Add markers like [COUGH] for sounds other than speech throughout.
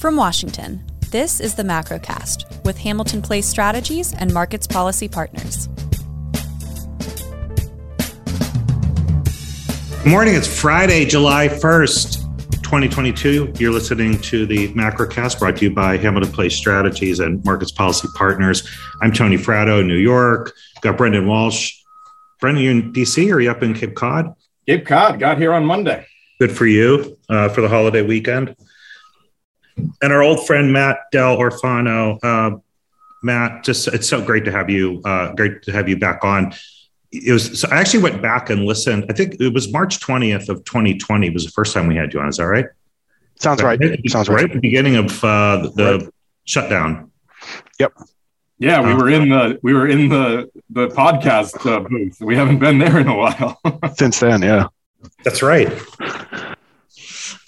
From Washington, this is the Macrocast with Hamilton Place Strategies and Markets Policy Partners. Good morning. It's Friday, July 1st, 2022. You're listening to the Macrocast brought to you by Hamilton Place Strategies and Markets Policy Partners. I'm Tony Fratto, New York. Got Brendan Walsh. Brendan, you in DC or are you up in Cape Cod? Cape Cod got here on Monday. Good for you uh, for the holiday weekend and our old friend Matt Del Orfano. Uh, Matt, just it's so great to have you. Uh, great to have you back on. It was so I actually went back and listened. I think it was March twentieth of twenty twenty was the first time we had you on. Is that right? Sounds right. right. Sounds right. Right at the beginning of uh, the right. shutdown. Yep. Yeah, we uh, were in the we were in the the podcast uh, booth. We haven't been there in a while [LAUGHS] since then. Yeah, that's right.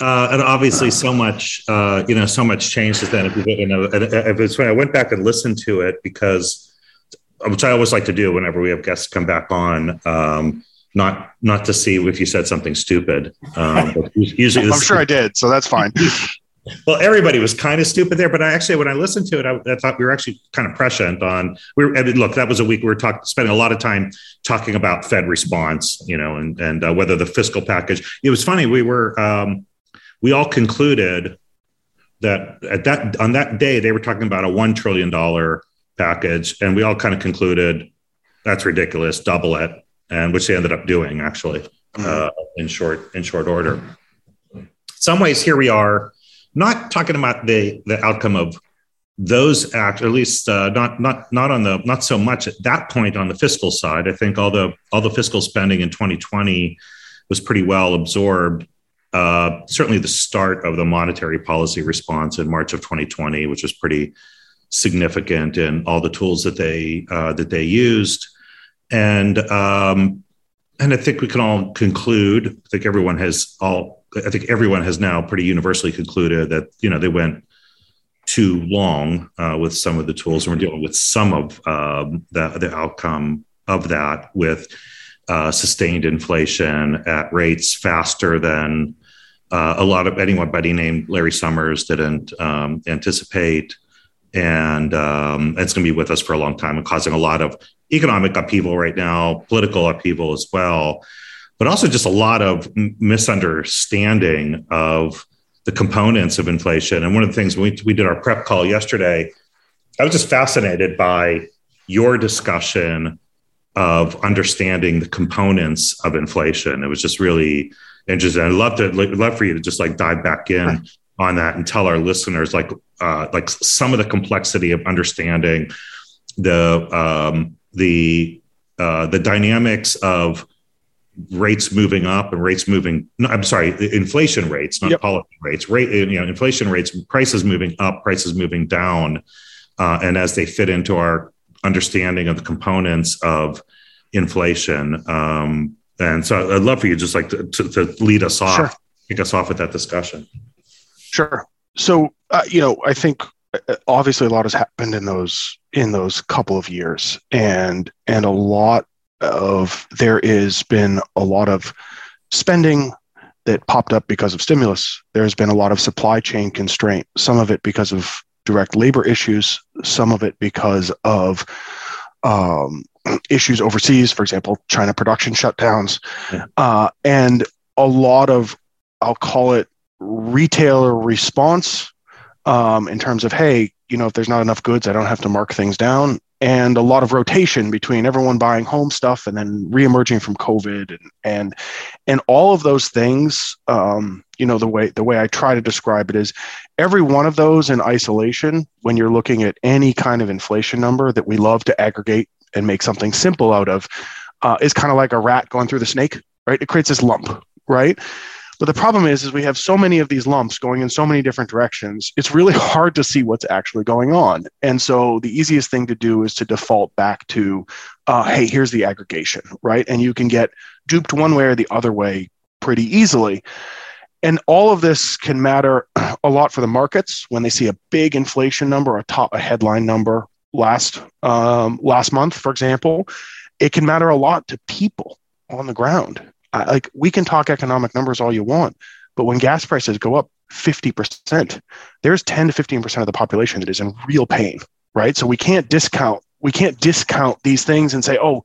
Uh, and obviously, so much, uh, you know, so much changed since then. If you, you know, if it's when I went back and listened to it because, which I always like to do whenever we have guests come back on, um, not not to see if you said something stupid. Um, [LAUGHS] usually, I'm sure I did, so that's fine. [LAUGHS] well, everybody was kind of stupid there, but I actually, when I listened to it, I, I thought we were actually kind of prescient on. We were, I mean, look, that was a week we were talking, spending a lot of time talking about Fed response, you know, and and uh, whether the fiscal package. It was funny. We were. Um, we all concluded that at that on that day they were talking about a one trillion dollar package, and we all kind of concluded that's ridiculous, double it, and which they ended up doing actually mm-hmm. uh, in short in short order. Some ways here we are, not talking about the the outcome of those acts, at least uh, not not not on the not so much at that point on the fiscal side. I think all the all the fiscal spending in 2020 was pretty well absorbed uh, certainly the start of the monetary policy response in March of 2020, which was pretty significant in all the tools that they uh, that they used, and um, and I think we can all conclude. I think everyone has all. I think everyone has now pretty universally concluded that you know they went too long uh, with some of the tools, and we're dealing with some of um, the the outcome of that with uh, sustained inflation at rates faster than uh, a lot of anybody named Larry Summers didn't um, anticipate. And um, it's going to be with us for a long time and causing a lot of economic upheaval right now, political upheaval as well, but also just a lot of misunderstanding of the components of inflation. And one of the things we, we did our prep call yesterday, I was just fascinated by your discussion of understanding the components of inflation. It was just really interesting. I'd love to love for you to just like dive back in right. on that and tell our listeners like uh, like some of the complexity of understanding the um, the uh, the dynamics of rates moving up and rates moving no, i'm sorry inflation rates not yep. policy rates rate you know inflation rates prices moving up prices moving down uh, and as they fit into our understanding of the components of inflation um, and so I'd love for you just like to, to, to lead us off, sure. kick us off with that discussion. Sure. So, uh, you know, I think uh, obviously a lot has happened in those in those couple of years and and a lot of there has been a lot of spending that popped up because of stimulus there's been a lot of supply chain constraint some of it because of direct labor issues some of it because of um, [CLEARS THROAT] issues overseas, for example, China production shutdowns, yeah. uh, and a lot of, I'll call it retailer response um, in terms of, hey, you know, if there's not enough goods, I don't have to mark things down. And a lot of rotation between everyone buying home stuff and then reemerging from COVID and and and all of those things. Um, you know, the way the way I try to describe it is every one of those in isolation. When you're looking at any kind of inflation number that we love to aggregate and make something simple out of uh, is kind of like a rat going through the snake, right? It creates this lump, right? But the problem is, is we have so many of these lumps going in so many different directions. It's really hard to see what's actually going on. And so the easiest thing to do is to default back to, uh, hey, here's the aggregation, right? And you can get duped one way or the other way pretty easily. And all of this can matter [CLEARS THROAT] a lot for the markets when they see a big inflation number, a top, a headline number, last um, last month, for example, it can matter a lot to people on the ground. I, like we can talk economic numbers all you want, but when gas prices go up 50%. There's 10 to 15% of the population that is in real pain, right? So we can't discount we can't discount these things and say, oh,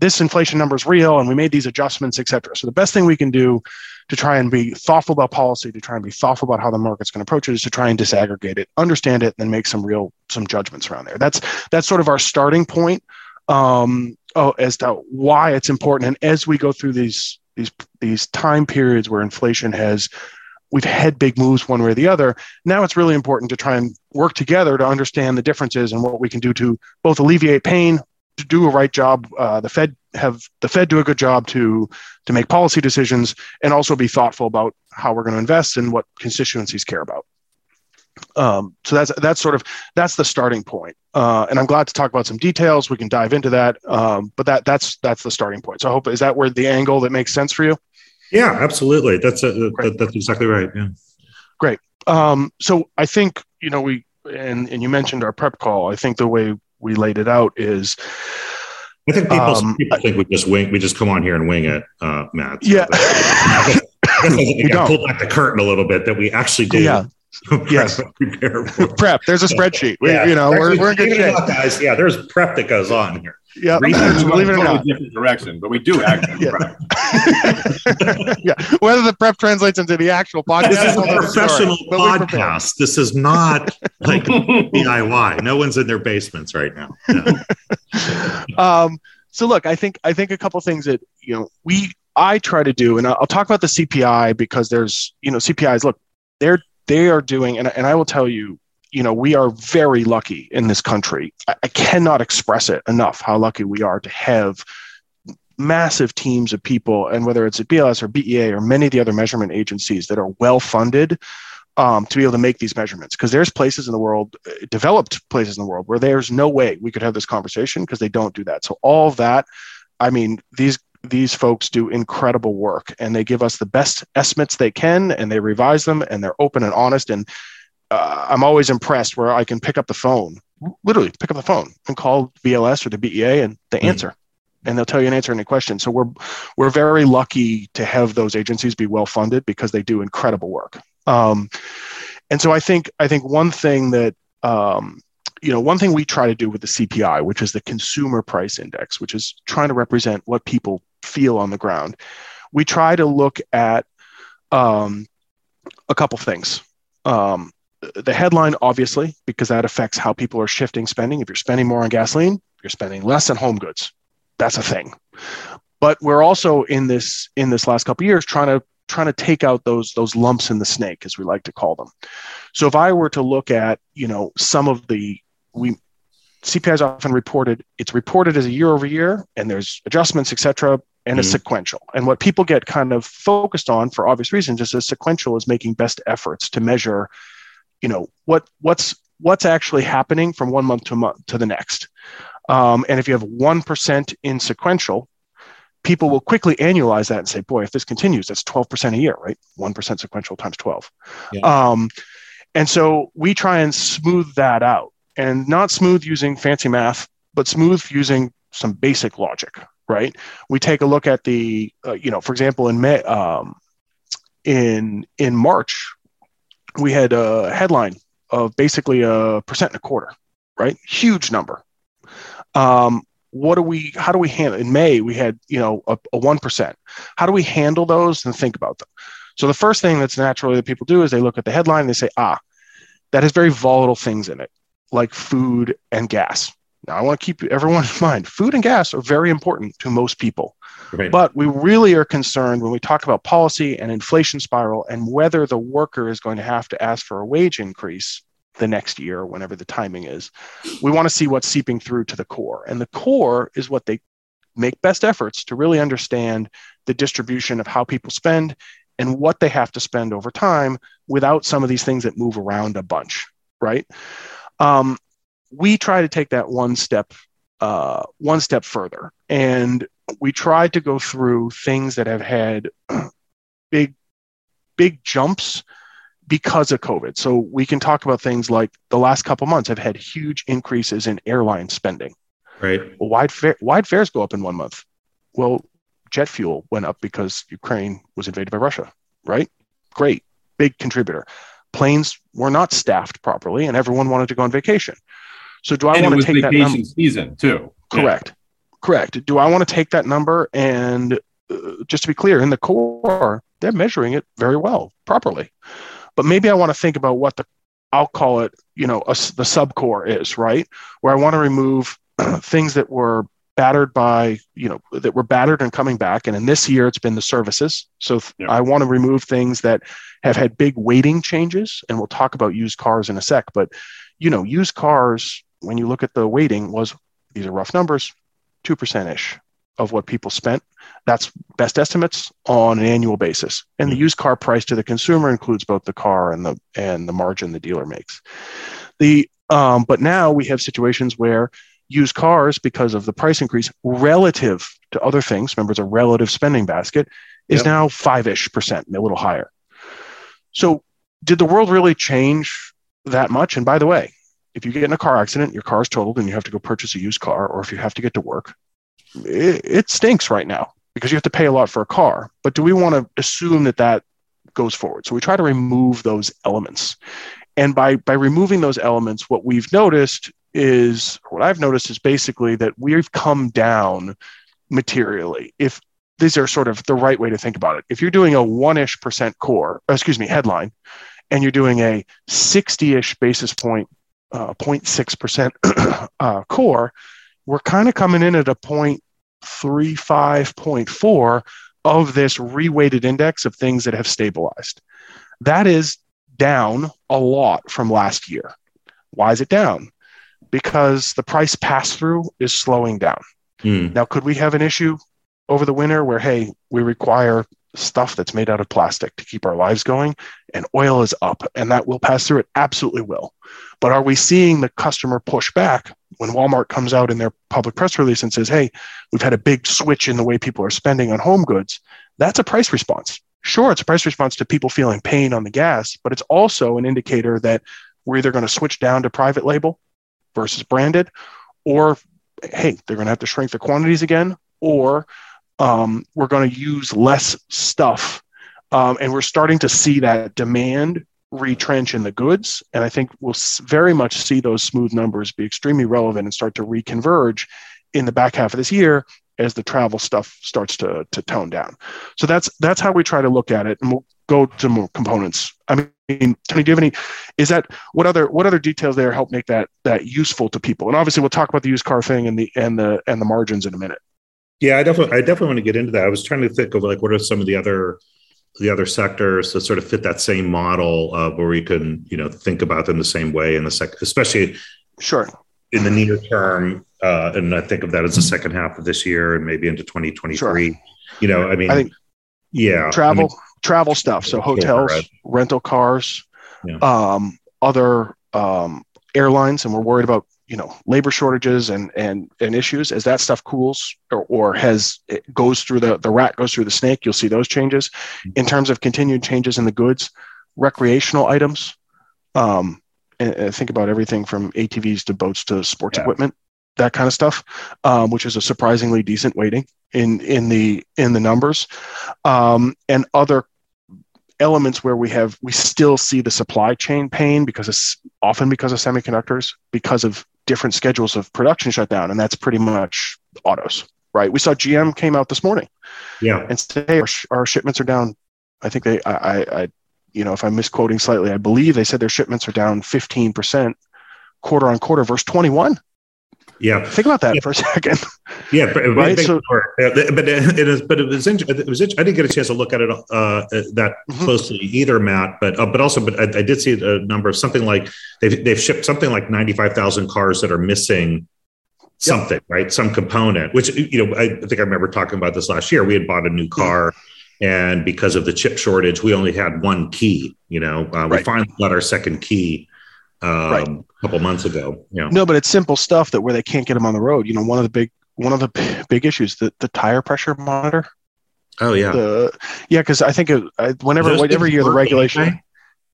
this inflation number is real and we made these adjustments, et cetera. So the best thing we can do to try and be thoughtful about policy, to try and be thoughtful about how the market's going to approach it, is to try and disaggregate it, understand it, and then make some real some judgments around there. That's that's sort of our starting point um, oh, as to why it's important. And as we go through these these these time periods where inflation has we've had big moves one way or the other. Now it's really important to try and work together to understand the differences and what we can do to both alleviate pain, to do a right job. Uh, the Fed have the Fed do a good job to to make policy decisions and also be thoughtful about how we're going to invest and what constituencies care about. Um, so that's that's sort of that's the starting point. Uh, and I'm glad to talk about some details. We can dive into that. Um, but that that's that's the starting point. So I hope is that where the angle that makes sense for you? Yeah, absolutely. That's a, that, that's exactly right. Yeah. Great. Um, so I think you know we and and you mentioned our prep call. I think the way we laid it out is. I think people, um, people think we just wing. We just come on here and wing it, uh, Matt. So yeah. [LAUGHS] we pull back the curtain a little bit. That we actually do. Yeah. [LAUGHS] yes. prep. There's a spreadsheet. We, yeah. You know, we're, we're good shape. guys. Yeah, there's prep that goes on here. Yeah, research [LAUGHS] believe it or not, different direction, but we do actually yeah. [LAUGHS] yeah, whether the prep translates into the actual podcast. This is a professional story, podcast. This is not like [LAUGHS] DIY. No one's in their basements right now. um, so look, I think I think a couple things that you know we I try to do, and I'll talk about the CPI because there's you know CPIs. Look, they're they are doing, and, and I will tell you, you know, we are very lucky in this country. I, I cannot express it enough how lucky we are to have massive teams of people, and whether it's at BLS or BEA or many of the other measurement agencies that are well funded um, to be able to make these measurements. Because there's places in the world, developed places in the world, where there's no way we could have this conversation because they don't do that. So all that, I mean, these these folks do incredible work and they give us the best estimates they can and they revise them and they're open and honest and uh, i'm always impressed where i can pick up the phone literally pick up the phone and call BLS or the bea and they mm answer. And they'll tell you and answer any questions so we're we're very lucky to have those agencies be well funded because they do incredible work. Um, and so i think i think one thing that um, you know, one thing we try to do with the CPI, which is the consumer price index, which is trying to represent what people feel on the ground, we try to look at um, a couple things. Um, the headline, obviously, because that affects how people are shifting spending. If you're spending more on gasoline, you're spending less on home goods. That's a thing. But we're also in this in this last couple years trying to trying to take out those those lumps in the snake, as we like to call them. So if I were to look at you know some of the we CPI is often reported, it's reported as a year over year, and there's adjustments, et cetera, and mm-hmm. it's sequential. And what people get kind of focused on for obvious reasons is a sequential is making best efforts to measure, you know, what what's what's actually happening from one month to month to the next. Um, and if you have 1% in sequential, people will quickly annualize that and say, boy, if this continues, that's 12% a year, right? 1% sequential times 12. Yeah. Um, and so we try and smooth that out and not smooth using fancy math, but smooth using some basic logic, right? We take a look at the, uh, you know, for example, in May, um, in in March, we had a headline of basically a percent and a quarter, right? Huge number. Um, what do we? How do we handle? In May, we had you know a one percent. How do we handle those and think about them? So the first thing that's naturally that people do is they look at the headline and they say, ah, that has very volatile things in it like food and gas. Now, I want to keep everyone [LAUGHS] in mind food and gas are very important to most people. Right. But we really are concerned when we talk about policy and inflation spiral and whether the worker is going to have to ask for a wage increase the next year, whenever the timing is. We want to see what's seeping through to the core. And the core is what they make best efforts to really understand the distribution of how people spend and what they have to spend over time without some of these things that move around a bunch, right? Um, we try to take that one step uh, one step further, and we tried to go through things that have had [CLEARS THROAT] big big jumps because of COVID. So we can talk about things like the last couple months have had huge increases in airline spending. Right. Well, why fare, why'd fares go up in one month? Well, jet fuel went up because Ukraine was invaded by Russia. Right. Great. big contributor. Planes were not staffed properly, and everyone wanted to go on vacation. So do I want to take that vacation season too. Correct. Correct. Do I want to take that number and uh, just to be clear, in the core, they're measuring it very well, properly. But maybe I want to think about what the, I'll call it, you know, a the subcore is, right? Where I want to remove [CLEARS THROAT] things that were battered by, you know, that were battered and coming back. And in this year, it's been the services. So th- Yeah. I want to remove things that have had big weighting changes. And we'll talk about used cars in a sec. But, you know, used cars, when you look at the weighting, was these are rough numbers, 2% ish of what people spent. That's best estimates on an annual basis. And the used car price to the consumer includes both the car and the and the margin the dealer makes. The um, but now we have situations where used cars, because of the price increase relative to other things, remember it's a relative spending basket, is Yep. now five-ish percent, a little higher. So did the world really change that much? And by the way, if you get in a car accident, your car is totaled and you have to go purchase a used car, or if you have to get to work, it, it stinks right now because you have to pay a lot for a car. But do we want to assume that that goes forward? So we try to remove those elements. And by, by removing those elements, what we've noticed is what I've noticed is basically that we've come down materially. If these are sort of the right way to think about it, if you're doing a one ish percent core, excuse me, headline, and you're doing a 60 ish basis point, uh, 0.6% [CLEARS THROAT] uh, core, we're kind of coming in at a 0.35, 0.4 of this reweighted index of things that have stabilized. That is down a lot from last year. Why is it down? Because the price pass through is slowing down. Hmm. Now, could we have an issue over the winter where, hey, we require stuff that's made out of plastic to keep our lives going and oil is up and that will pass through? It absolutely will. But are we seeing the customer push back when Walmart comes out in their public press release and says, hey, we've had a big switch in the way people are spending on home goods? That's a price response. Sure, it's a price response to people feeling pain on the gas, but it's also an indicator that we're either going to switch down to private label versus branded, or hey, they're going to have to shrink the quantities again, or um, we're going to use less stuff. Um, and we're starting to see that demand retrench in the goods. And I think we'll very much see those smooth numbers be extremely relevant and start to reconverge in the back half of this year as the travel stuff starts to, to tone down. So that's that's how we try to look at it. And we'll go to more components. I mean, Tony, do you have any? Is that what other what other details there help make that that useful to people? And obviously, we'll talk about the used car thing and the and the and the margins in a minute. Yeah, I definitely, I definitely want to get into that. I was trying to think of like what are some of the other, the other sectors that sort of fit that same model of where we can, you know, think about them the same way in the sec, especially Sure. in the near term. Uh, and I think of that as the second half of this year and maybe into 2023. You know, I mean, I think yeah, travel I mean, travel stuff. So hotels, right. rental cars, Yeah. um, other um, airlines, and we're worried about you know labor shortages and and and issues as that stuff cools or, or has it goes through the the rat goes through the snake. You'll see those changes in terms of continued changes in the goods, recreational items. Um, and, and think about everything from ATVs to boats to sports Yeah. equipment, that kind of stuff, um, which is a surprisingly decent weighting in in the in the numbers, um, and other elements where we have we still see the supply chain pain because it's often because of semiconductors because of different schedules of production shutdown and that's pretty much autos right? We saw gm came out this morning. Yeah, and today our, sh- our shipments are down i think they I, I i you know if i'm misquoting slightly i believe they said their shipments are down 15% quarter on quarter versus 21 yeah. think about that Yeah. for a second [LAUGHS] Yeah, but, Right, so- yeah, but it is, but it was, it was, I didn't get a chance to look at it uh, that Mhm. closely either, Matt. But uh, but also, but I, I did see a number of something like they've they've shipped something like ninety five thousand cars that are missing something, right? Some component. Which you know, I think I remember talking about this last year. We had bought a new car. And because of the chip shortage, we only had one key. You know, uh, we Right. finally got our second key um, Right. a couple months ago. You know, No, but it's simple stuff that where they can't get them on the road. You know, one of the big one of the big issues the the tire pressure monitor. oh yeah, The yeah, because I think it, I, whenever every year the regulation anyway?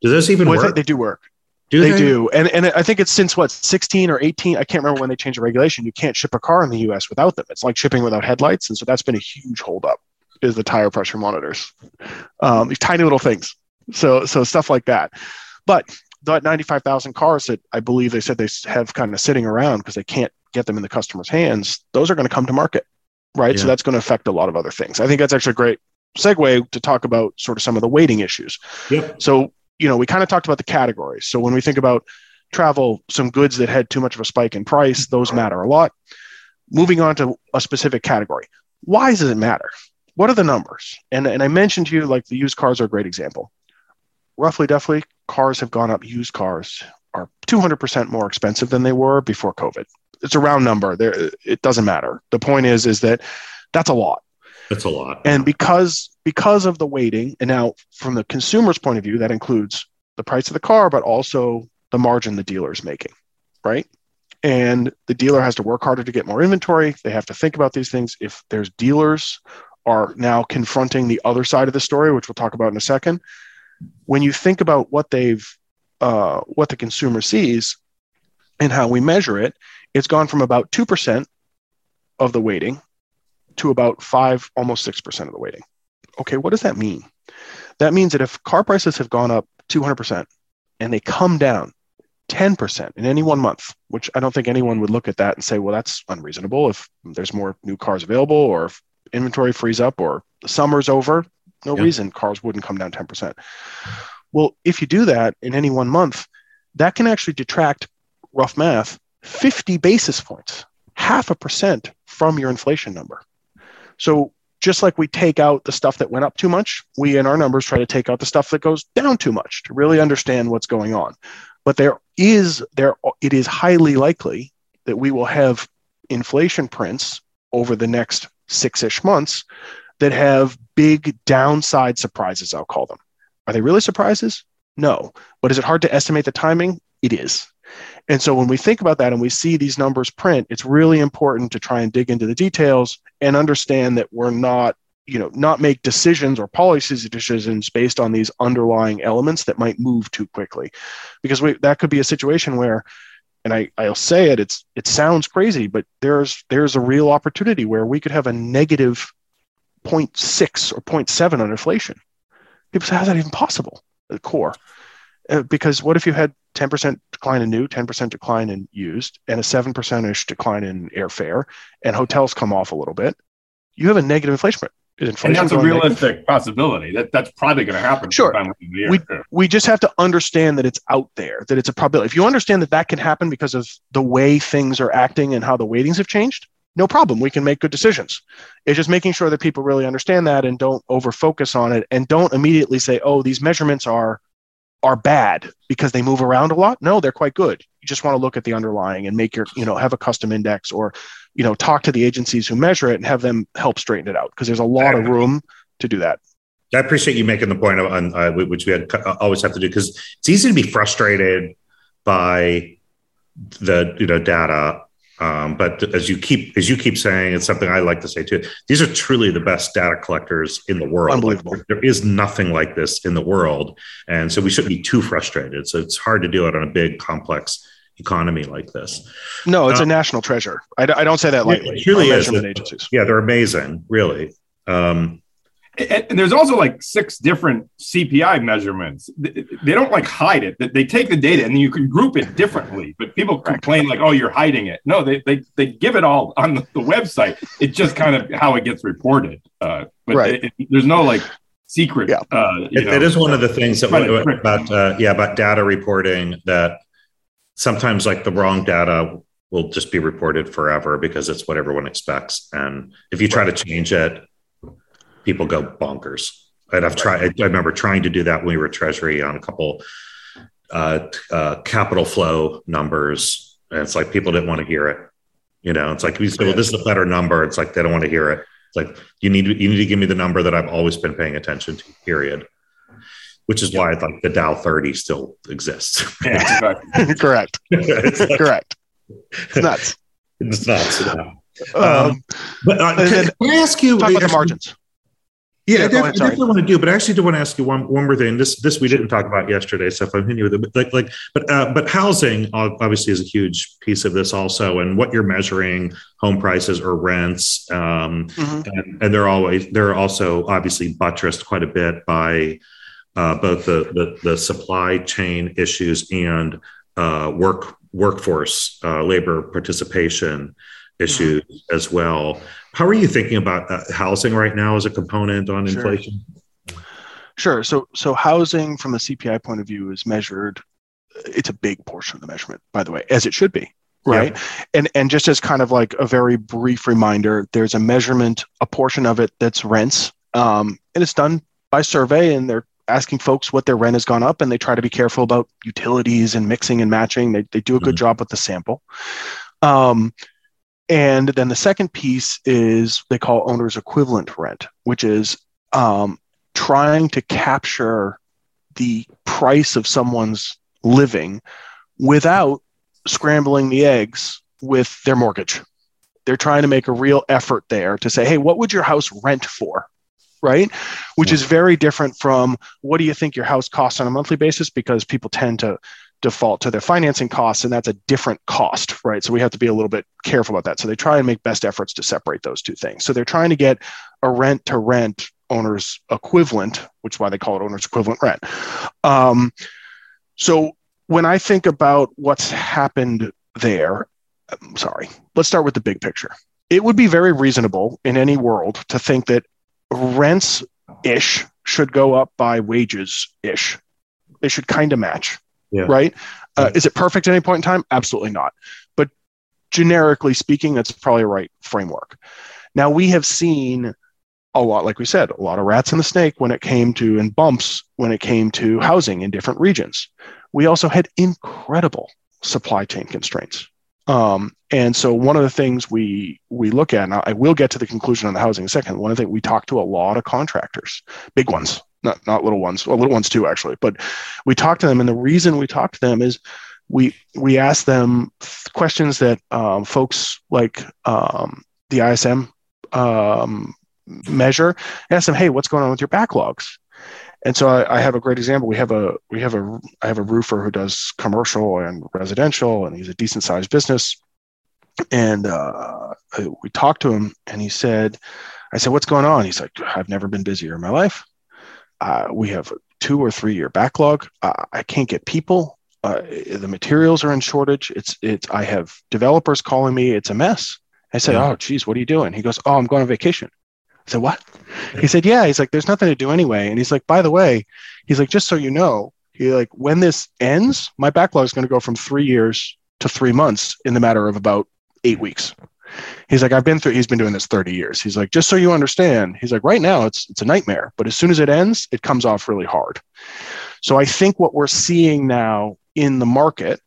Does this even well, work? they do work. Do they do, and and I think it's since what 16 or 18. I can't remember when they changed the regulation. You can't ship a car in the U.S. without them. It's like shipping without headlights, and so that's been a huge holdup. Is the tire pressure monitors? Um, these tiny little things. So so stuff like that. But 95,000 cars that I believe they said they have kind of sitting around because they can't get them in the customer's hands, those are going to come to market, right? Yeah. So that's going to affect a lot of other things. I think that's actually a great segue to talk about sort of some of the weighting issues. Yep. So, you know, we kind of talked about the categories. So when we think about travel, some goods that had too much of a spike in price, those matter a lot. Moving on to a specific category. Why does it matter? What are the numbers? And, and I mentioned to you, like the used cars are a great example. Roughly, definitely, cars have gone up. Used cars are 200% more expensive than they were before COVID. It's a round number. There, it doesn't matter. The point is, is that that's a lot. That's a lot. And because because of the weighting, and now from the consumer's point of view, that includes the price of the car, but also the margin the dealer is making, right? And the dealer has to work harder to get more inventory. They have to think about these things. If there's dealers are now confronting the other side of the story, which we'll talk about in a second, when you think about what they've uh, what the consumer sees and how we measure it, it's gone from about two percent of the weighting to about five, almost six percent of the weighting. Okay, what does that mean? That means that if car prices have gone up 200% and they come down 10% in any one month, which I don't think anyone would look at that and say, well, that's unreasonable if there's more new cars available or if inventory frees up or the summer's over, no reason cars wouldn't come down 10%. Well, if you do that in any one month, that can actually detract rough math 50 basis points, half a percent from your inflation number. So just like we take out the stuff that went up too much, we in our numbers try to take out the stuff that goes down too much to really understand what's going on. But there is there it is highly likely that we will have inflation prints over the next six-ish months that have big downside surprises, I'll call them. Are they really surprises? No. But is it hard to estimate the timing? It is. And so when we think about that and we see these numbers print, it's really important to try and dig into the details and understand that we're not, you know, not make decisions or policy decisions based on these underlying elements that might move too quickly. Because we, that could be a situation where and I, I'll say it, it's it sounds crazy, but there's there's a real opportunity where we could have a negative 0.6 or 0.7 on inflation. People say, how's that even possible? The core. Uh, because what if you had 10% decline in new, 10% decline in used, and a 7% ish decline in airfare, and hotels come off a little bit? You have a negative inflation rate. And that's a realistic negative? possibility. That that's probably going to happen. Sure. We, we just have to understand that it's out there, that it's a probability. If you understand that that can happen because of the way things are acting and how the weightings have changed, no problem. We can make good decisions. It's just making sure that people really understand that and don't over focus on it and don't immediately say, oh, these measurements are are bad because they move around a lot. No, they're quite good. You just want to look at the underlying and make your, you know, have a custom index or, you know, talk to the agencies who measure it and have them help straighten it out because there's a lot of room to do that. I appreciate you making the point on uh, which we had, uh, always have to do because it's easy to be frustrated by the you know data um, but as you keep as you keep saying, it's something I like to say too. These are truly the best data collectors in the world. Unbelievable. Like, there is nothing like this in the world, and so we shouldn't be too frustrated. So it's hard to do it on a big, complex economy like this. No, it's um, a national treasure. I, I, don't say that lightly. It truly is. Agencies. Yeah, they're amazing, really. Um, and, and, there's also like six different CPI measurements. They don't like hide it. They take the data and then you can group it differently. But people complain like, "Oh, you're hiding it." No, they they, they give it all on the, the website. It's just kind of how it gets reported. Uh, but right. It, it, there's no like secret. Yeah. Uh, it, know, it is one of the things that about uh, yeah about data reporting that sometimes like the wrong data will just be reported forever because it's what everyone expects. And if you try to change it people go bonkers. And I've tried, I remember trying to do that when we were Treasury on a couple uh, uh, capital flow numbers. And it's like people didn't want to hear it. You know, it's like we said, well, this is a better number. It's like they don't want to hear it. It's like you need to, you need to give me the number that I've always been paying attention to. Period. Which is why like the Dow 30 still exists. Yeah, [LAUGHS] Correct. [LAUGHS] Correct. It's nuts. It's nuts. Yeah. Um, um, but uh, can, can, I ask you? Talk about the margins. Yeah, yeah I, def- I, definitely want to do, but I actually do want to ask you one, one more thing. This this we didn't talk about yesterday, so if I'm hitting you with it, but like like but uh, but housing obviously is a huge piece of this also, and what you're measuring home prices or rents, um, mm-hmm. and, and they're always they're also obviously buttressed quite a bit by uh, both the, the, the supply chain issues and uh, work workforce uh, labor participation issues mm-hmm. as well. How are you thinking about uh, housing right now as a component on sure. inflation? Sure. So so housing from the CPI point of view is measured. It's a big portion of the measurement, by the way, as it should be right yeah. and and just as kind of like a very brief reminder there's a measurement a portion of it that's rents um, and it's done by survey and they're asking folks what their rent has gone up and they try to be careful about utilities and mixing and matching they, they do a good mm-hmm. job with the sample um, and then the second piece is they call owner's equivalent rent which is um, trying to capture the price of someone's living without scrambling the eggs with their mortgage. They're trying to make a real effort there to say, hey, what would your house rent for? Right? Which is very different from what do you think your house costs on a monthly basis? Because people tend to default to their financing costs, and that's a different cost, right? So we have to be a little bit careful about that. So they try and make best efforts to separate those two things. So they're trying to get a rent to rent owner's equivalent, which is why they call it owner's equivalent rent. Um, so when I think about what's happened there, I'm sorry, let's start with the big picture. It would be very reasonable in any world to think that rents ish should go up by wages ish. They should kind of match, yeah. right? Uh, is it perfect at any point in time? Absolutely not. But generically speaking, that's probably a right framework. Now, we have seen a lot, like we said, a lot of rats in the snake when it came to, and bumps when it came to housing in different regions we also had incredible supply chain constraints. Um, and so one of the things we we look at, and I will get to the conclusion on the housing in a second. One of the things we talk to a lot of contractors, big ones, not not little ones, well, little ones too actually, but we talk to them, and the reason we talk to them is we we ask them questions that um, folks like um, the ISM um, measure. Ask them, hey, what's going on with your backlogs? and so I, I, have a great example. We have a we have a I have a roofer who does commercial and residential, and he's a decent sized business. And uh, we talked to him, and he said, "I said, what's going on?" He's like, "I've never been busier in my life. Uh, we have a two or three year backlog. Uh, I can't get people. Uh, the materials are in shortage. It's it's. I have developers calling me. It's a mess." I said, yeah. "Oh, geez, what are you doing?" He goes, "Oh, I'm going on vacation." I said, What? He said, Yeah. He's like, There's nothing to do anyway. And he's like, By the way, he's like, Just so you know, he like, when this ends, my backlog is going to go from three years to three months in the matter of about eight weeks. He's like, I've been through, he's been doing this 30 years. He's like, just so you understand, he's like, right now it's it's a nightmare, but as soon as it ends, it comes off really hard. So I think what we're seeing now in the market,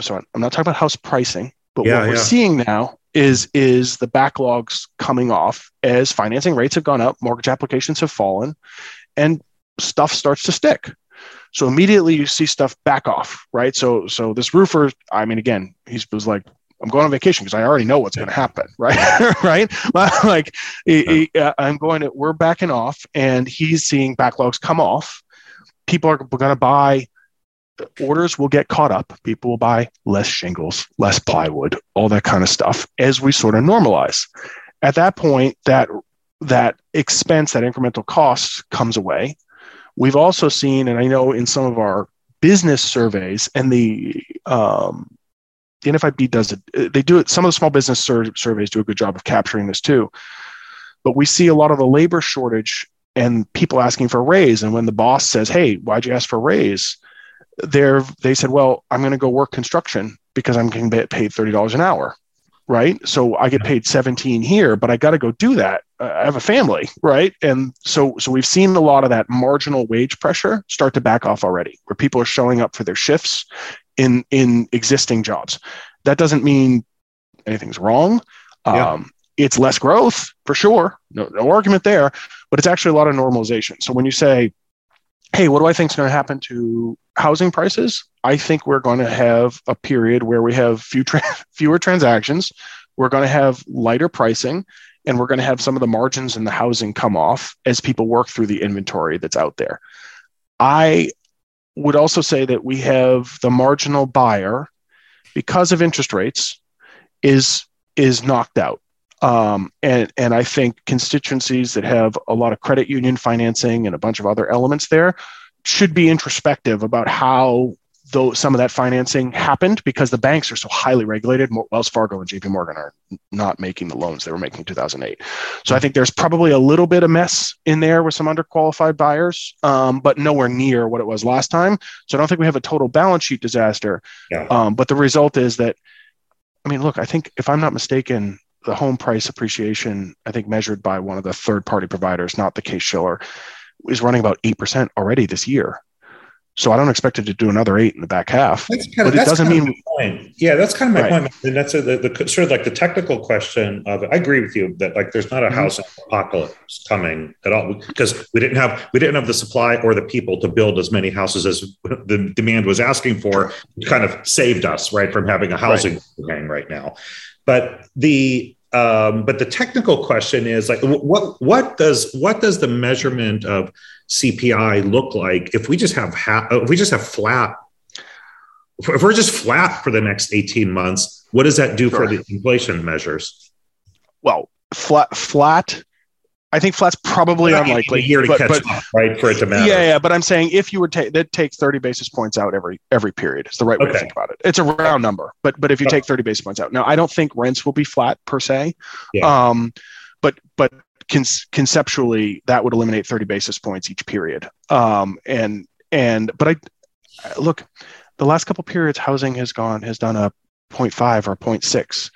so I'm not talking about house pricing, but yeah, what we're seeing now is is the backlogs coming off as financing rates have gone up, mortgage applications have fallen, and stuff starts to stick. So immediately you see stuff back off, right? So so this roofer, I mean, again, he was like, I'm going on vacation because I already know what's going to happen, [LAUGHS] right? [LAUGHS] right? like he, he, uh, I'm going to, we're backing off, and he's seeing backlogs come off. People are going to buy orders will get caught up. People will buy less shingles, less plywood, all that kind of stuff as we sort of normalize. At that point, that that expense, that incremental cost comes away. We've also seen, and I know in some of our business surveys, and the um, the NFIB does it. Uh, they do it. Some of the small business sur- surveys do a good job of capturing this too. But we see a lot of the labor shortage and people asking for a raise. And when the boss says, "Hey, why'd you ask for a raise?" they're they said, well, I'm going to go work construction because I'm getting paid thirty dollars an hour, right? So I get paid seventeen here, but I got to go do that. Uh, I have a family, right? And so so we've seen a lot of that marginal wage pressure start to back off already, where people are showing up for their shifts in in existing jobs. That doesn't mean anything's wrong. Yeah. Um, it's less growth for sure, no, no argument there, but it's actually a lot of normalization. So when you say hey, what do I think is going to happen to housing prices? I think we're going to have a period where we have few tra- [LAUGHS] fewer transactions. We're going to have lighter pricing, and we're going to have some of the margins in the housing come off as people work through the inventory that's out there. I would also say that we have the marginal buyer because of interest rates is is knocked out. Um, and, and I think constituencies that have a lot of credit union financing and a bunch of other elements there, should be introspective about how though some of that financing happened because the banks are so highly regulated. Wells Fargo and JP Morgan are not making the loans they were making in 2008. So I think there's probably a little bit of mess in there with some underqualified buyers, um, but nowhere near what it was last time. So I don't think we have a total balance sheet disaster. Yeah. Um, but the result is that, I mean, look, I think if I'm not mistaken, the home price appreciation, I think measured by one of the third party providers, not the Case Shiller, is running about 8% already this year. So I don't expect it to do another eight in the back half. That's kind of, but it doesn't mean. Point. Yeah, that's kind of my right. point. And that's a, the, the, sort of like the technical question of. it. I agree with you that like there's not a mm-hmm. house apocalypse coming at all because we didn't have we didn't have the supply or the people to build as many houses as [LAUGHS] the demand was asking for. Kind of saved us right from having a housing right. right now, but the um, but the technical question is like what what does what does the measurement of CPI look like if we just have ha- if we just have flat if we're just flat for the next 18 months what does that do sure. for the inflation measures well flat flat I think flat's probably unlikely here to but, catch but, up, right? For it to matter. Yeah, yeah. But I'm saying if you would take that take 30 basis points out every every period, it's the right way okay. to think about it. It's a round number, but but if you take 30 basis points out, now I don't think rents will be flat per se. Yeah. Um, but but con- conceptually that would eliminate 30 basis points each period. Um, and and but I look, the last couple periods, housing has gone has done a 0.5 or 0.6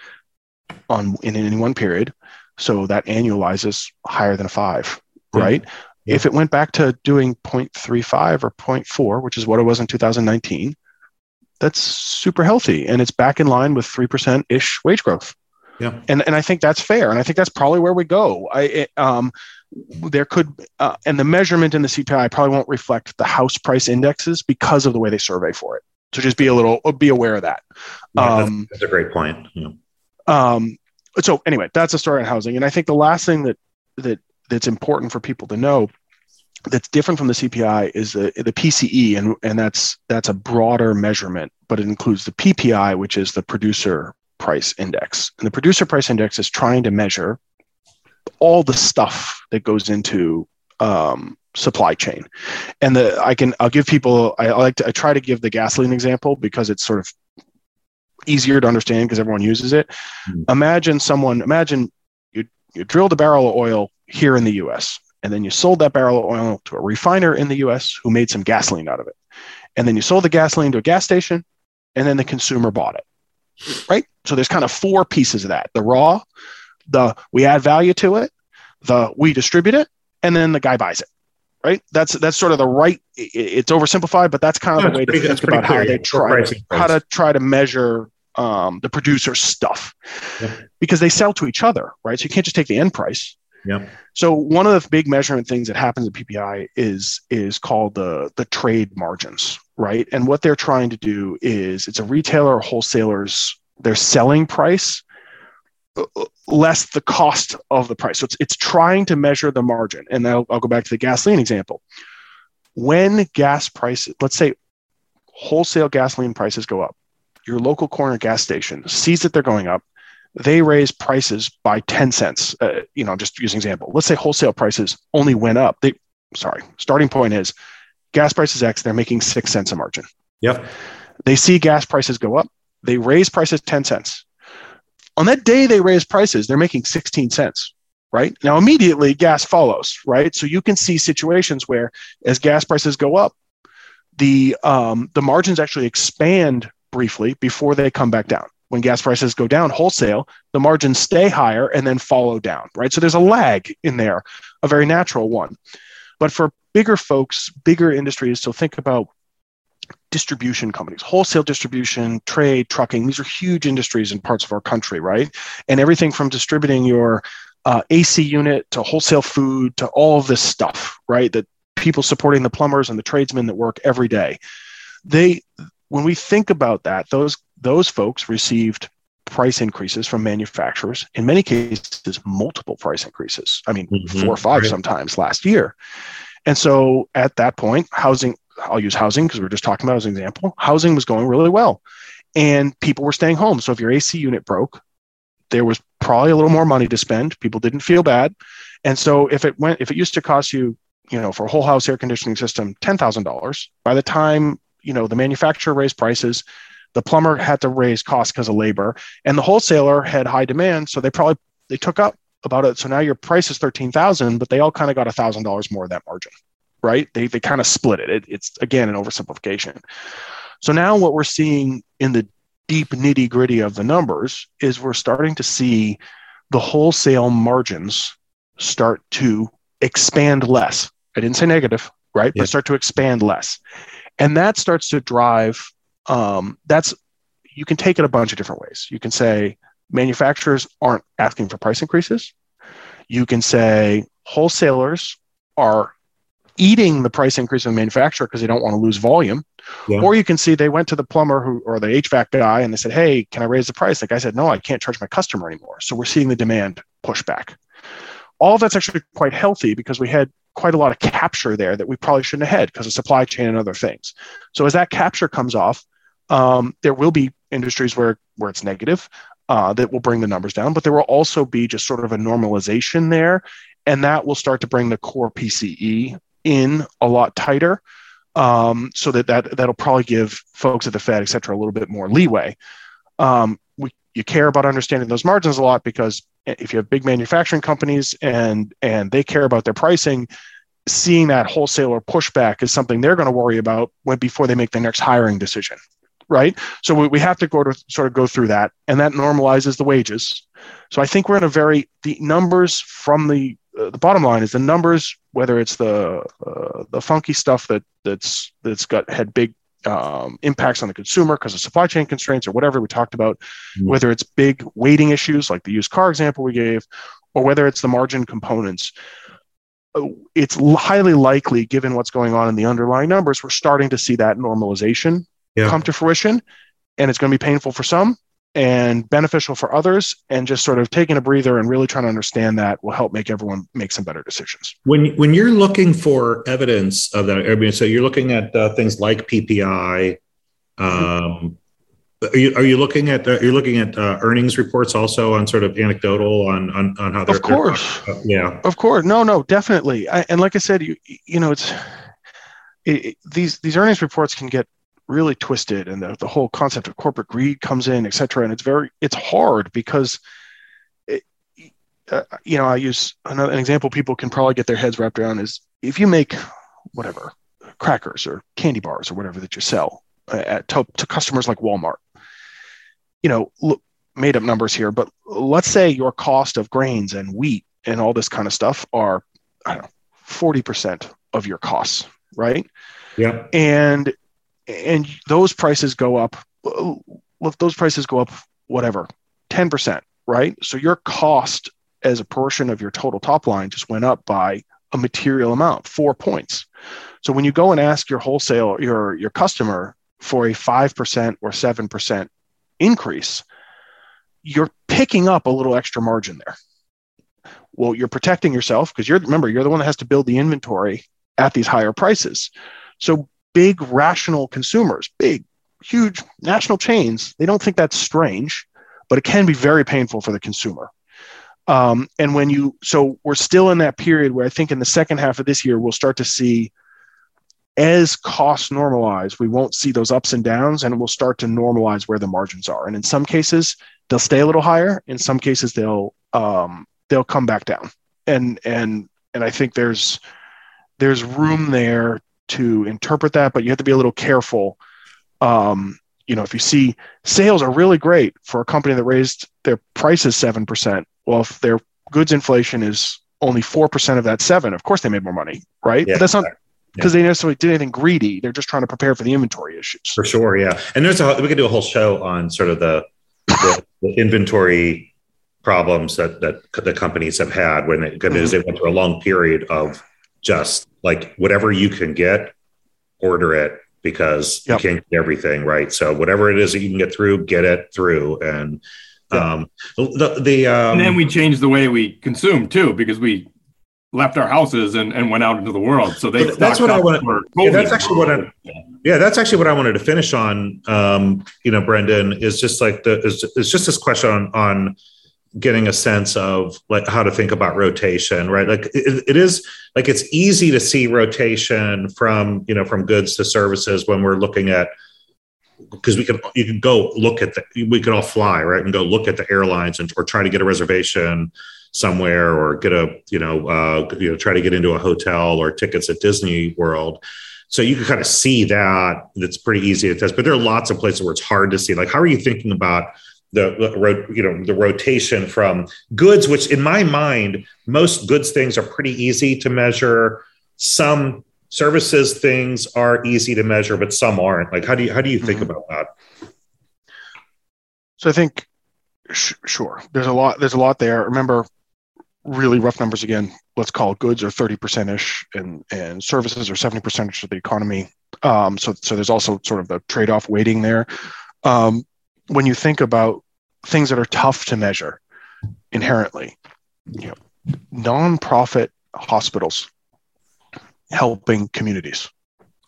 on in any one period so that annualizes higher than a five, yeah. right? Yeah. If it went back to doing 0.35 or 0.4, which is what it was in 2019, that's super healthy and it's back in line with 3% ish wage growth. Yeah. And, and I think that's fair. And I think that's probably where we go. I, it, um, there could, uh, and the measurement in the CPI probably won't reflect the house price indexes because of the way they survey for it. So just be a little, be aware of that. Yeah, um, that's, that's, a great point. Yeah. Um, so anyway, that's a story on housing. And I think the last thing that that that's important for people to know that's different from the CPI is the, the PCE, and, and that's that's a broader measurement, but it includes the PPI, which is the producer price index. And the producer price index is trying to measure all the stuff that goes into um, supply chain. And the I can I'll give people I, I like to I try to give the gasoline example because it's sort of easier to understand because everyone uses it. Mm-hmm. Imagine someone, imagine you, you drilled a barrel of oil here in the US, and then you sold that barrel of oil to a refiner in the US who made some gasoline out of it. And then you sold the gasoline to a gas station, and then the consumer bought it. Right? So there's kind of four pieces of that the raw, the we add value to it, the we distribute it, and then the guy buys it right? That's that's sort of the right. It's oversimplified, but that's kind of the way to think about how they try how to try to measure um, the producer stuff because they sell to each other, right? So you can't just take the end price. Yeah. So one of the big measurement things that happens at PPI is is called the the trade margins, right? And what they're trying to do is it's a retailer or wholesaler's their selling price less the cost of the price. So it's it's trying to measure the margin. And I'll, I'll go back to the gasoline example. When gas prices, let's say wholesale gasoline prices go up, your local corner gas station sees that they're going up, they raise prices by 10 cents. Uh, you know, just using example. Let's say wholesale prices only went up. They, sorry, starting point is gas prices X, they're making six cents a margin. Yep. They see gas prices go up, they raise prices 10 cents. On that day they raise prices, they're making 16 cents right? Now, immediately gas follows, right? So you can see situations where as gas prices go up, the um, the margins actually expand briefly before they come back down. When gas prices go down wholesale, the margins stay higher and then follow down, right? So there's a lag in there, a very natural one. But for bigger folks, bigger industries, so think about distribution companies, wholesale distribution, trade, trucking. These are huge industries in parts of our country, right? And everything from distributing your uh, AC unit to wholesale food to all of this stuff, right? That people supporting the plumbers and the tradesmen that work every day. They when we think about that, those those folks received price increases from manufacturers. In many cases, multiple price increases. I mean, mm-hmm. four or five right. sometimes last year. And so at that point, housing, I'll use housing because we are just talking about as an example, housing was going really well and people were staying home. So if your AC unit broke, there was probably a little more money to spend. People didn't feel bad. And so if it went, if it used to cost you you know, for a whole house air conditioning system, $10,000. By the time, you know, the manufacturer raised prices, the plumber had to raise costs because of labor and the wholesaler had high demand. So they probably, they took up about it. So now your price is 13,000, but they all kind of got a thousand dollars more of that margin, right? They, they kind of split it. it. It's again, an oversimplification. So now what we're seeing in the deep nitty gritty of the numbers is we're starting to see the wholesale margins start to expand less. I didn't say negative, right? Yeah. But start to expand less. And that starts to drive, um, that's, you can take it a bunch of different ways. You can say manufacturers aren't asking for price increases. You can say wholesalers are eating the price increase of the manufacturer because they don't want to lose volume. Yeah. Or you can see they went to the plumber who or the HVAC guy and they said, Hey, can I raise the price? The guy said, No, I can't charge my customer anymore. So we're seeing the demand push back. All that's actually quite healthy because we had quite a lot of capture there that we probably shouldn't have had because of supply chain and other things. So as that capture comes off, um, there will be industries where where it's negative uh, that will bring the numbers down, but there will also be just sort of a normalization there, and that will start to bring the core PCE in a lot tighter um, so that, that that'll probably give folks at the Fed, et cetera, a little bit more leeway. Um, we, you care about understanding those margins a lot because if you have big manufacturing companies and and they care about their pricing, seeing that wholesaler pushback is something they're going to worry about when before they make the next hiring decision, right? So we, we have to go to sort of go through that, and that normalizes the wages. So I think we're in a very the numbers from the the bottom line is the numbers, whether it's the uh, the funky stuff that that's that's got had big um, impacts on the consumer because of supply chain constraints or whatever we talked about, mm-hmm. whether it's big weighting issues like the used car example we gave, or whether it's the margin components. Uh, it's highly likely, given what's going on in the underlying numbers, we're starting to see that normalization yeah. come to fruition, and it's going to be painful for some and beneficial for others and just sort of taking a breather and really trying to understand that will help make everyone make some better decisions. When when you're looking for evidence of that i mean so you're looking at uh, things like ppi um, are you, are you looking at uh, you're looking at uh, earnings reports also on sort of anecdotal on on, on how they're of course. they're, yeah. Of course. No no definitely. I, and like i said you you know it's it, it, these these earnings reports can get really twisted and the, the whole concept of corporate greed comes in et cetera. And it's very it's hard because it, uh, you know i use another, an example people can probably get their heads wrapped around is if you make whatever crackers or candy bars or whatever that you sell uh, at, to, to customers like walmart you know look, made up numbers here but let's say your cost of grains and wheat and all this kind of stuff are i don't know 40% of your costs right? Yeah. And and those prices go up look those prices go up whatever 10% right? So your cost as a portion of your total top line just went up by a material amount four points. So when you go and ask your wholesale your your customer for a 5% or 7% increase you're picking up a little extra margin there. Well you're protecting yourself because you're remember you're the one that has to build the inventory at these higher prices. So big rational consumers, big, huge national chains, they don't think that's strange, but it can be very painful for the consumer. Um, and when you, so we're still in that period where I think in the second half of this year, we'll start to see as costs normalize, we won't see those ups and downs and we'll start to normalize where the margins are. And in some cases, they'll stay a little higher. In some cases, they'll, um, they'll come back down. And, and, and I think there's, there's room there to interpret that, but you have to be a little careful. Um, you know, if you see sales are really great for a company that raised their prices seven percent, well, if their goods inflation is only four percent of that seven, of course they made more money, right? Yeah, but that's not because yeah. they necessarily did anything greedy. They're just trying to prepare for the inventory issues. For sure, yeah. And there's a we could do a whole show on sort of the, the, the inventory problems that that the companies have had when because mm-hmm. they went through a long period of just like whatever you can get, order it because yep. you can't get everything right. So whatever it is that you can get through, get it through. And um, the, the um, and then we changed the way we consume too because we left our houses and, and went out into the world. So they that's what I want. Yeah, that's actually what I. Yeah, that's actually what I wanted to finish on. Um, you know, Brendan is just like the is, is just this question on on getting a sense of like how to think about rotation, right? Like it, it is like it's easy to see rotation from you know from goods to services when we're looking at because we can you can go look at the we could all fly right and go look at the airlines and or try to get a reservation somewhere or get a you know uh, you know try to get into a hotel or tickets at Disney World. So you can kind of see that that's pretty easy to test, but there are lots of places where it's hard to see. Like, how are you thinking about the, you know the rotation from goods, which in my mind most goods things are pretty easy to measure. Some services things are easy to measure, but some aren't. Like, how do you how do you think mm-hmm. about that? So I think sh- sure, there's a lot there's a lot there. Remember, really rough numbers again. Let's call goods are thirty percent ish, and and services are seventy percent of the economy. Um, so so there's also sort of the trade off weighting there. Um, when you think about things that are tough to measure inherently, you know, nonprofit hospitals helping communities.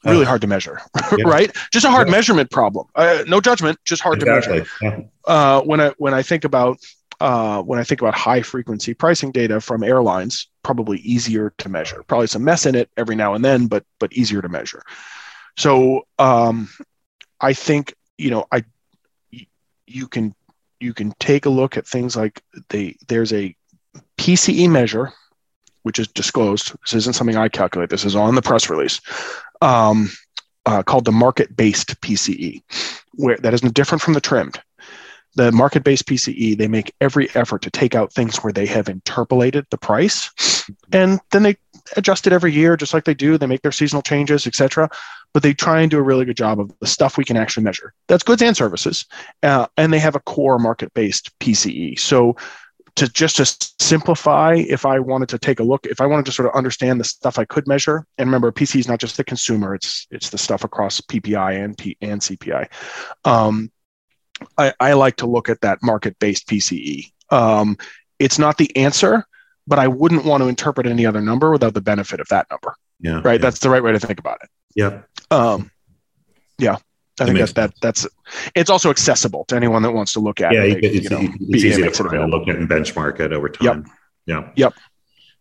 Really hard to measure, [LAUGHS] yeah. right? Just a hard yeah. measurement problem. Uh, no judgment, just hard exactly. to measure. Uh, when I when I think about uh, when I think about high frequency pricing data from airlines, probably easier to measure. Probably some mess in it every now and then, but but easier to measure. So um, I think you know I you can you can take a look at things like there's a PCE measure, which is disclosed. This isn't something I calculate. This is on the press release, um, uh, called the market-based PCE, where that is different from the trimmed. The market-based PCE, they make every effort to take out things where they have interpolated the price, and then they adjust it every year, just like they do. They make their seasonal changes, etc but they try and do a really good job of the stuff we can actually measure. That's goods and services, uh, and they have a core market-based PCE. So to just to simplify, if I wanted to take a look, if I wanted to sort of understand the stuff I could measure, and remember, PCE is not just the consumer; it's it's the stuff across PPI and P and CPI. Um, I, I, like to look at that market-based PCE. Um, it's not the answer, but I wouldn't want to interpret any other number without the benefit of that number. Yeah, right. Yeah. That's the right way to think about it. Yep. Um, yeah, I think that, that that's it's also accessible to anyone that wants to look at yeah, it. Yeah, it's, you know, it's easy to sort of look at and benchmark it over time. Yep. Yeah. Yep.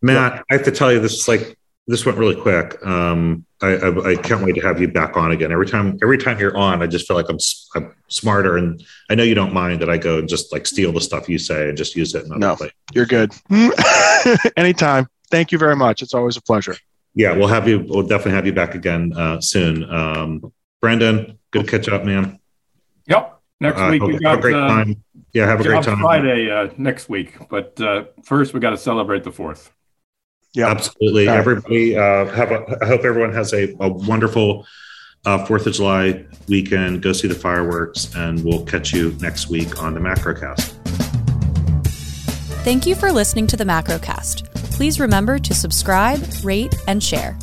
Matt, yep. I have to tell you, this is like this went really quick. Um, I, I, I, can't wait to have you back on again. Every time, every time you're on, I just feel like I'm, I'm smarter, and I know you don't mind that I go and just like steal the stuff you say and just use it. no, way. you're good. [LAUGHS] Anytime. Thank you very much. It's always a pleasure. Yeah, we'll have you. We'll definitely have you back again uh, soon. Um, Brandon, good to catch up, man. Yep. Next uh, week we got a great uh, time. Yeah, have a great time. Friday uh, next week, but uh, first we got to celebrate the fourth. Yeah, absolutely. Right. Everybody, uh, have a. I hope everyone has a, a wonderful Fourth of July weekend. Go see the fireworks, and we'll catch you next week on the Macrocast. Thank you for listening to the Macrocast. Please remember to subscribe, rate, and share.